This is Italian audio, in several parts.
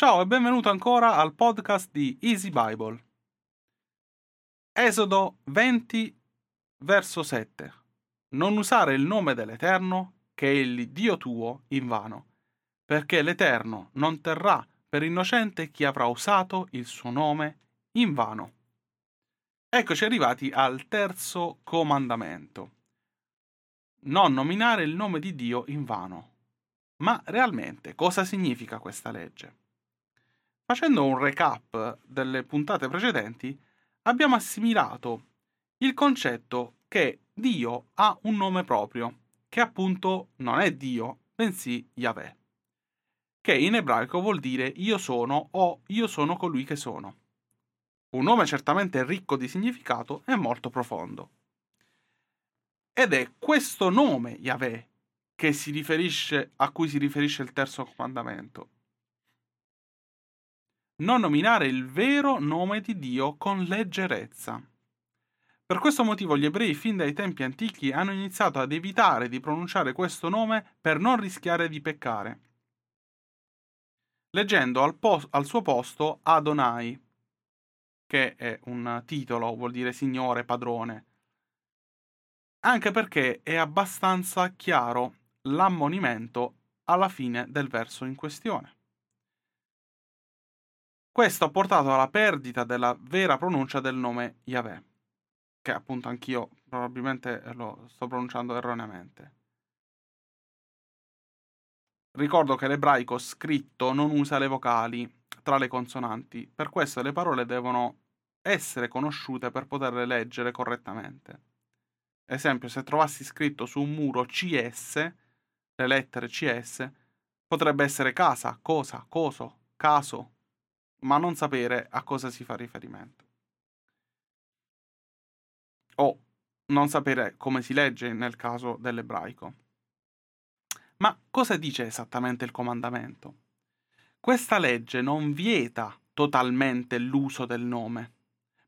Ciao e benvenuto ancora al podcast di Easy Bible. Esodo 20, verso 7. Non usare il nome dell'Eterno, che è il Dio tuo, in vano, perché l'Eterno non terrà per innocente chi avrà usato il suo nome in vano. Eccoci arrivati al terzo comandamento. Non nominare il nome di Dio in vano. Ma realmente cosa significa questa legge? Facendo un recap delle puntate precedenti, abbiamo assimilato il concetto che Dio ha un nome proprio, che appunto non è Dio, bensì Yahweh, che in ebraico vuol dire io sono o io sono colui che sono. Un nome certamente ricco di significato e molto profondo. Ed è questo nome, Yahweh, che si riferisce, a cui si riferisce il terzo comandamento non nominare il vero nome di Dio con leggerezza. Per questo motivo gli ebrei fin dai tempi antichi hanno iniziato ad evitare di pronunciare questo nome per non rischiare di peccare. Leggendo al, post, al suo posto Adonai, che è un titolo, vuol dire signore, padrone, anche perché è abbastanza chiaro l'ammonimento alla fine del verso in questione. Questo ha portato alla perdita della vera pronuncia del nome Yahweh, che appunto anch'io probabilmente lo sto pronunciando erroneamente. Ricordo che l'ebraico scritto non usa le vocali tra le consonanti, per questo le parole devono essere conosciute per poterle leggere correttamente. Esempio, se trovassi scritto su un muro CS, le lettere CS, potrebbe essere casa, cosa, coso, caso, ma non sapere a cosa si fa riferimento. O non sapere come si legge nel caso dell'ebraico. Ma cosa dice esattamente il comandamento? Questa legge non vieta totalmente l'uso del nome,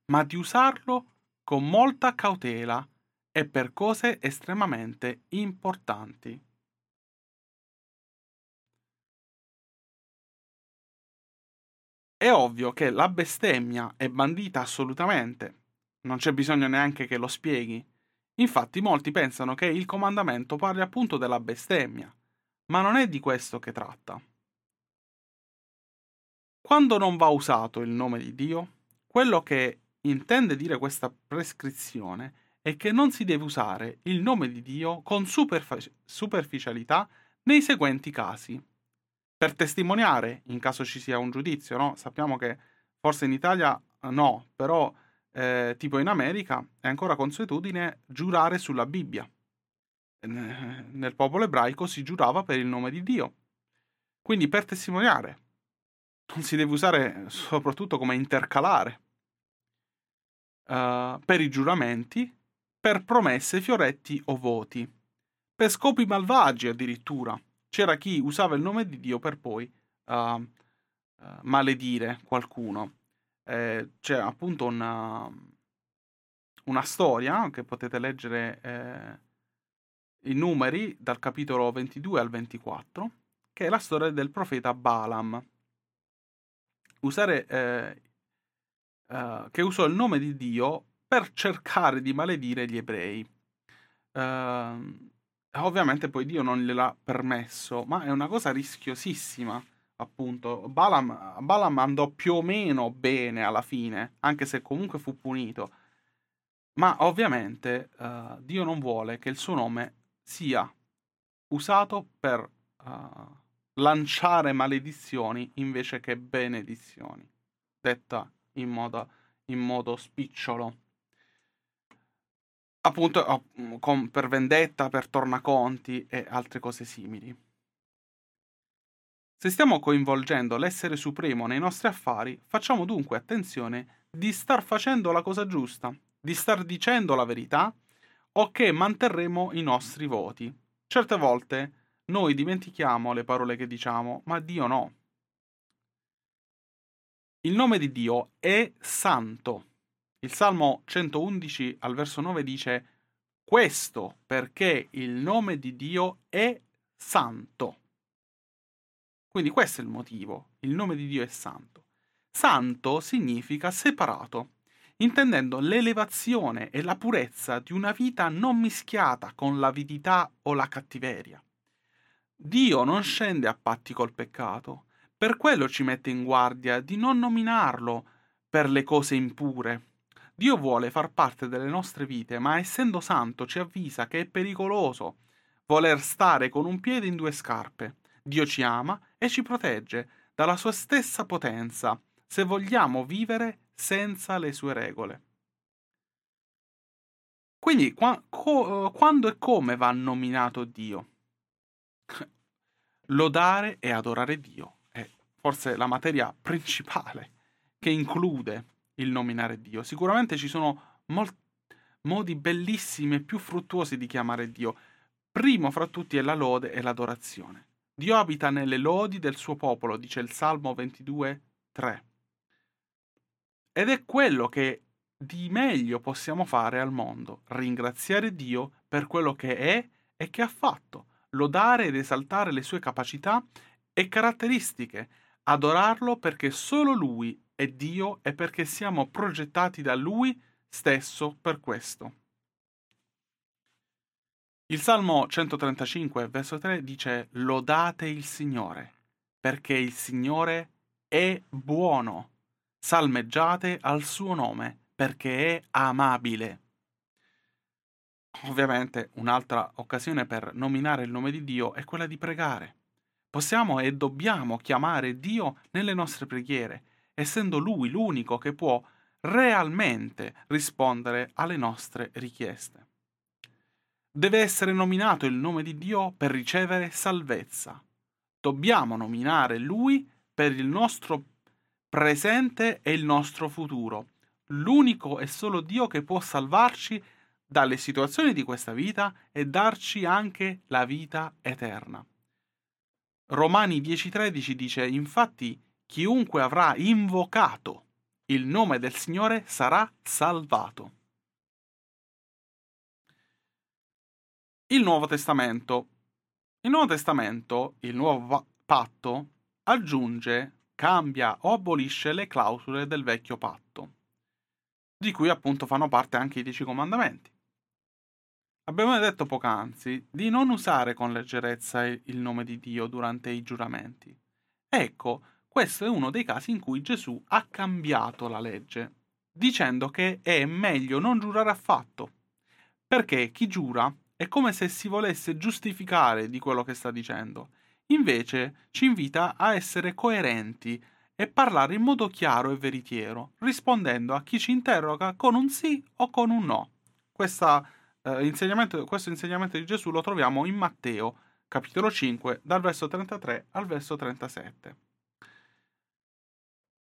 ma di usarlo con molta cautela e per cose estremamente importanti. È ovvio che la bestemmia è bandita assolutamente. Non c'è bisogno neanche che lo spieghi. Infatti molti pensano che il comandamento parli appunto della bestemmia, ma non è di questo che tratta. Quando non va usato il nome di Dio, quello che intende dire questa prescrizione è che non si deve usare il nome di Dio con superfic- superficialità nei seguenti casi per testimoniare in caso ci sia un giudizio, no? Sappiamo che forse in Italia eh, no, però eh, tipo in America è ancora consuetudine giurare sulla Bibbia. Nel popolo ebraico si giurava per il nome di Dio. Quindi per testimoniare non si deve usare soprattutto come intercalare. Uh, per i giuramenti, per promesse, fioretti o voti, per scopi malvagi addirittura c'era chi usava il nome di Dio per poi uh, uh, maledire qualcuno. Eh, c'è appunto una, una, storia che potete leggere eh, i numeri dal capitolo 22 al 24, che è la storia del profeta Balaam. Usare, eh, uh, che usò il nome di Dio per cercare di maledire gli ebrei. Uh, Ovviamente poi Dio non gliel'ha permesso, ma è una cosa rischiosissima, appunto. Balaam, Balaam andò più o meno bene alla fine, anche se comunque fu punito. Ma ovviamente uh, Dio non vuole che il suo nome sia usato per uh, lanciare maledizioni invece che benedizioni, detta in modo, in modo spicciolo appunto con, per vendetta, per tornaconti e altre cose simili. Se stiamo coinvolgendo l'essere supremo nei nostri affari, facciamo dunque attenzione di star facendo la cosa giusta, di star dicendo la verità o che manterremo i nostri voti. Certe volte noi dimentichiamo le parole che diciamo, ma Dio no. Il nome di Dio è santo. Il Salmo 111 al verso 9 dice questo perché il nome di Dio è santo. Quindi questo è il motivo. il nome di Dio è santo. Santo significa separato, intendendo l'elevazione e la purezza di una vita non mischiata con l'avidità o la cattiveria. Dio non scende a patti col peccato, per quello ci mette in guardia di non nominarlo per le cose impure. Dio vuole far parte delle nostre vite, ma essendo santo ci avvisa che è pericoloso voler stare con un piede in due scarpe. Dio ci ama e ci protegge dalla sua stessa potenza se vogliamo vivere senza le sue regole. Quindi qua, co, quando e come va nominato Dio? Lodare e adorare Dio è forse la materia principale che include il nominare Dio. Sicuramente ci sono molti modi bellissimi e più fruttuosi di chiamare Dio. Primo fra tutti è la lode e l'adorazione. Dio abita nelle lodi del suo popolo, dice il Salmo 22, 3. Ed è quello che di meglio possiamo fare al mondo, ringraziare Dio per quello che è e che ha fatto, lodare ed esaltare le sue capacità e caratteristiche, adorarlo perché solo Lui è Dio e perché siamo progettati da Lui stesso per questo. Il Salmo 135, verso 3 dice Lodate il Signore, perché il Signore è buono salmeggiate al suo nome, perché è amabile. Ovviamente un'altra occasione per nominare il nome di Dio è quella di pregare. Possiamo e dobbiamo chiamare Dio nelle nostre preghiere, essendo Lui l'unico che può realmente rispondere alle nostre richieste. Deve essere nominato il nome di Dio per ricevere salvezza. Dobbiamo nominare Lui per il nostro presente e il nostro futuro. L'unico e solo Dio che può salvarci dalle situazioni di questa vita e darci anche la vita eterna. Romani 10:13 dice infatti chiunque avrà invocato il nome del Signore sarà salvato. Il Nuovo Testamento. Il Nuovo Testamento, il nuovo patto, aggiunge cambia o abolisce le clausole del vecchio patto, di cui appunto fanno parte anche i dieci comandamenti. Abbiamo detto poc'anzi di non usare con leggerezza il nome di Dio durante i giuramenti. Ecco, questo è uno dei casi in cui Gesù ha cambiato la legge, dicendo che è meglio non giurare affatto, perché chi giura è come se si volesse giustificare di quello che sta dicendo Invece ci invita a essere coerenti e parlare in modo chiaro e veritiero, rispondendo a chi ci interroga con un sì o con un no. Questa, eh, insegnamento, questo insegnamento di Gesù lo troviamo in Matteo, capitolo 5, dal verso 33 al verso 37.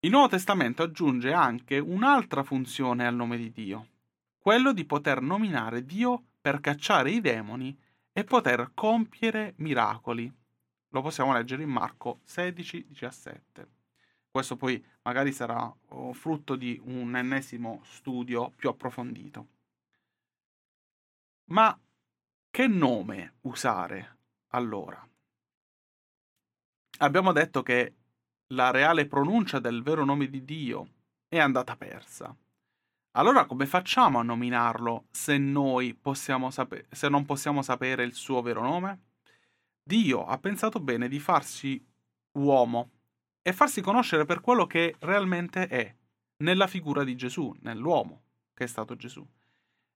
Il Nuovo Testamento aggiunge anche un'altra funzione al nome di Dio, quello di poter nominare Dio per cacciare i demoni e poter compiere miracoli lo possiamo leggere in Marco 16, 17. Questo poi magari sarà oh, frutto di un ennesimo studio più approfondito. Ma che nome usare allora? Abbiamo detto che la reale pronuncia del vero nome di Dio è andata persa. Allora come facciamo a nominarlo se noi possiamo sape- se non possiamo sapere il suo vero nome? Dio ha pensato bene di farsi uomo e farsi conoscere per quello che realmente è, nella figura di Gesù, nell'uomo che è stato Gesù.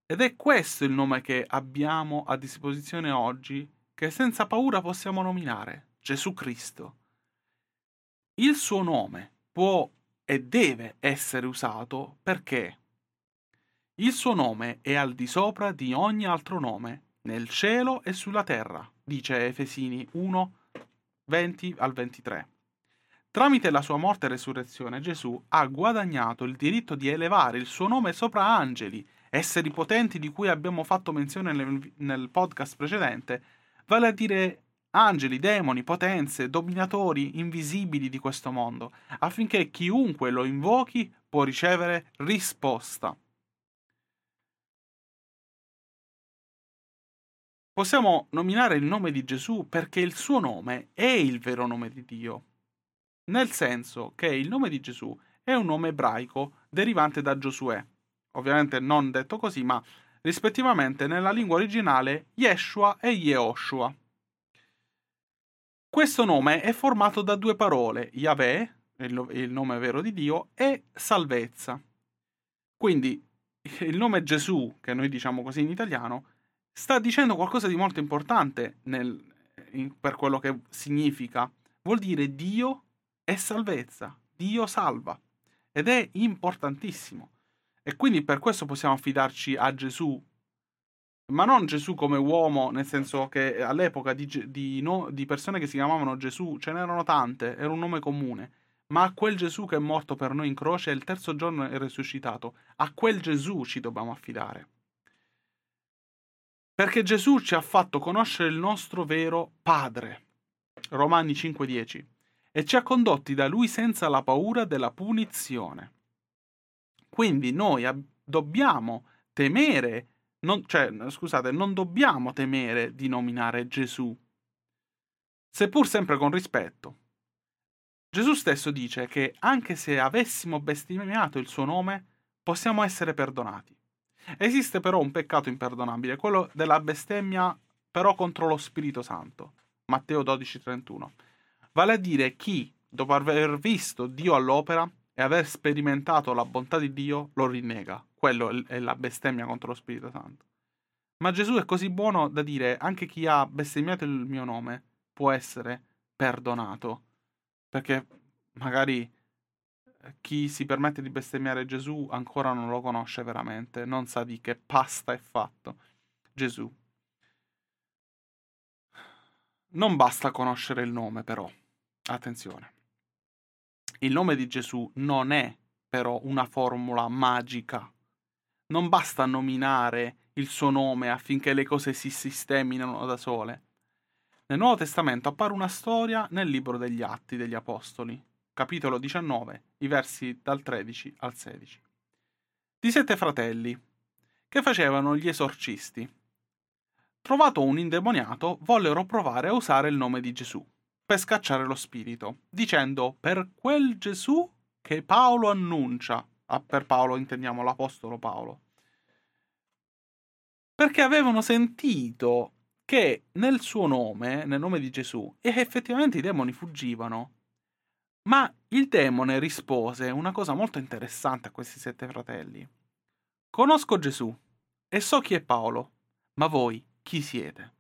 Ed è questo il nome che abbiamo a disposizione oggi, che senza paura possiamo nominare, Gesù Cristo. Il suo nome può e deve essere usato perché il suo nome è al di sopra di ogni altro nome, nel cielo e sulla terra dice Efesini 1, 20 al 23. Tramite la sua morte e resurrezione Gesù ha guadagnato il diritto di elevare il suo nome sopra angeli, esseri potenti di cui abbiamo fatto menzione nel, nel podcast precedente, vale a dire angeli, demoni, potenze, dominatori invisibili di questo mondo, affinché chiunque lo invochi può ricevere risposta. Possiamo nominare il nome di Gesù perché il suo nome è il vero nome di Dio. nel senso che il nome di Gesù è un nome ebraico derivante da Giosuè. Ovviamente non detto così, ma rispettivamente nella lingua originale Yeshua e Yehoshua. Questo nome è formato da due parole, Yahweh, il nome vero di Dio, e salvezza. Quindi il nome Gesù, che noi diciamo così in italiano, sta dicendo qualcosa di molto importante nel, in, per quello che significa. Vuol dire Dio è salvezza, Dio salva. Ed è importantissimo. E quindi per questo possiamo affidarci a Gesù, ma non Gesù come uomo, nel senso che all'epoca di, di, no, di persone che si chiamavano Gesù ce n'erano tante, era un nome comune ma a quel Gesù che è morto per noi in croce e il terzo giorno è risuscitato, a quel Gesù ci dobbiamo affidare. Perché Gesù ci ha fatto conoscere il nostro vero Padre. Romani 5:10. E ci ha condotti da Lui senza la paura della punizione. Quindi noi ab- dobbiamo temere, non, cioè, scusate, non dobbiamo temere di nominare Gesù, seppur sempre con rispetto Gesù stesso dice che anche se avessimo bestemmiato il suo nome, possiamo essere perdonati. Esiste però un peccato imperdonabile, quello della bestemmia però contro lo Spirito Santo. Matteo 12:31. Vale a dire chi, dopo aver visto Dio all'opera e aver sperimentato la bontà di Dio, lo rinnega. Quello è la bestemmia contro lo Spirito Santo. Ma Gesù è così buono da dire anche chi ha bestemmiato il mio nome può essere perdonato perché magari eh, chi si permette di bestemmiare Gesù ancora non lo conosce veramente, non sa di che pasta è fatto Gesù. Non basta conoscere il nome però, attenzione. Il nome di Gesù non è però una formula magica. Non basta nominare il suo nome affinché le cose si sistemino da sole. Nel Nuovo Testamento appare una storia nel libro degli Atti degli Apostoli, capitolo 19, i versi dal 13 al 16. Di sette fratelli, che facevano gli esorcisti. Trovato un indemoniato, vollero provare a usare il nome di Gesù per scacciare lo spirito, dicendo per quel Gesù che Paolo annuncia. Ah, per Paolo intendiamo l'Apostolo Paolo. Perché avevano sentito che nel suo nome, nel nome di Gesù, effettivamente i demoni fuggivano. Ma il demone rispose una cosa molto interessante a questi sette fratelli. Conosco Gesù e so chi è Paolo, ma voi chi siete?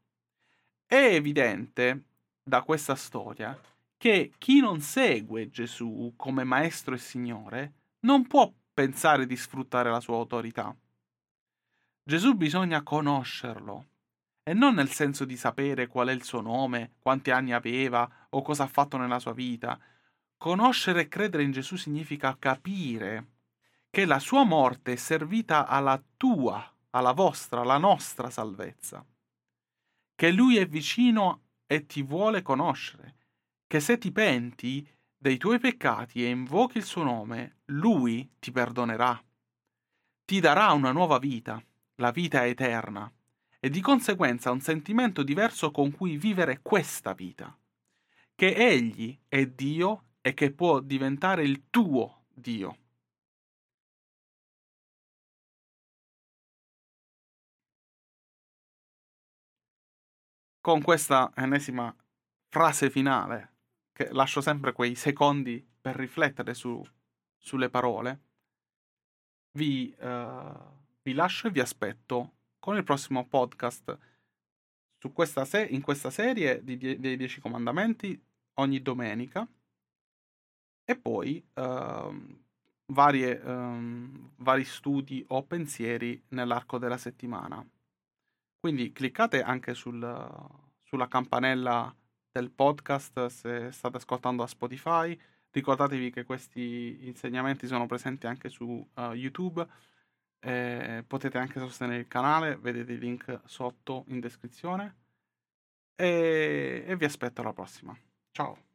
È evidente da questa storia che chi non segue Gesù come maestro e signore non può pensare di sfruttare la sua autorità. Gesù bisogna conoscerlo, e non nel senso di sapere qual è il suo nome, quanti anni aveva o cosa ha fatto nella sua vita. Conoscere e credere in Gesù significa capire che la sua morte è servita alla tua, alla vostra, alla nostra salvezza. Che lui è vicino e ti vuole conoscere. Che se ti penti dei tuoi peccati e invochi il suo nome, lui ti perdonerà. Ti darà una nuova vita, la vita eterna e di conseguenza un sentimento diverso con cui vivere questa vita, che egli è Dio e che può diventare il tuo Dio. Con questa ennesima frase finale, che lascio sempre quei secondi per riflettere su, sulle parole, vi, uh, vi lascio e vi aspetto con il prossimo podcast questa se- in questa serie di die- dei Dieci Comandamenti ogni domenica e poi uh, varie, um, vari studi o pensieri nell'arco della settimana. Quindi cliccate anche sul, sulla campanella del podcast se state ascoltando a Spotify. Ricordatevi che questi insegnamenti sono presenti anche su uh, YouTube eh, potete anche sostenere il canale, vedete i link sotto in descrizione. E, e vi aspetto alla prossima. Ciao!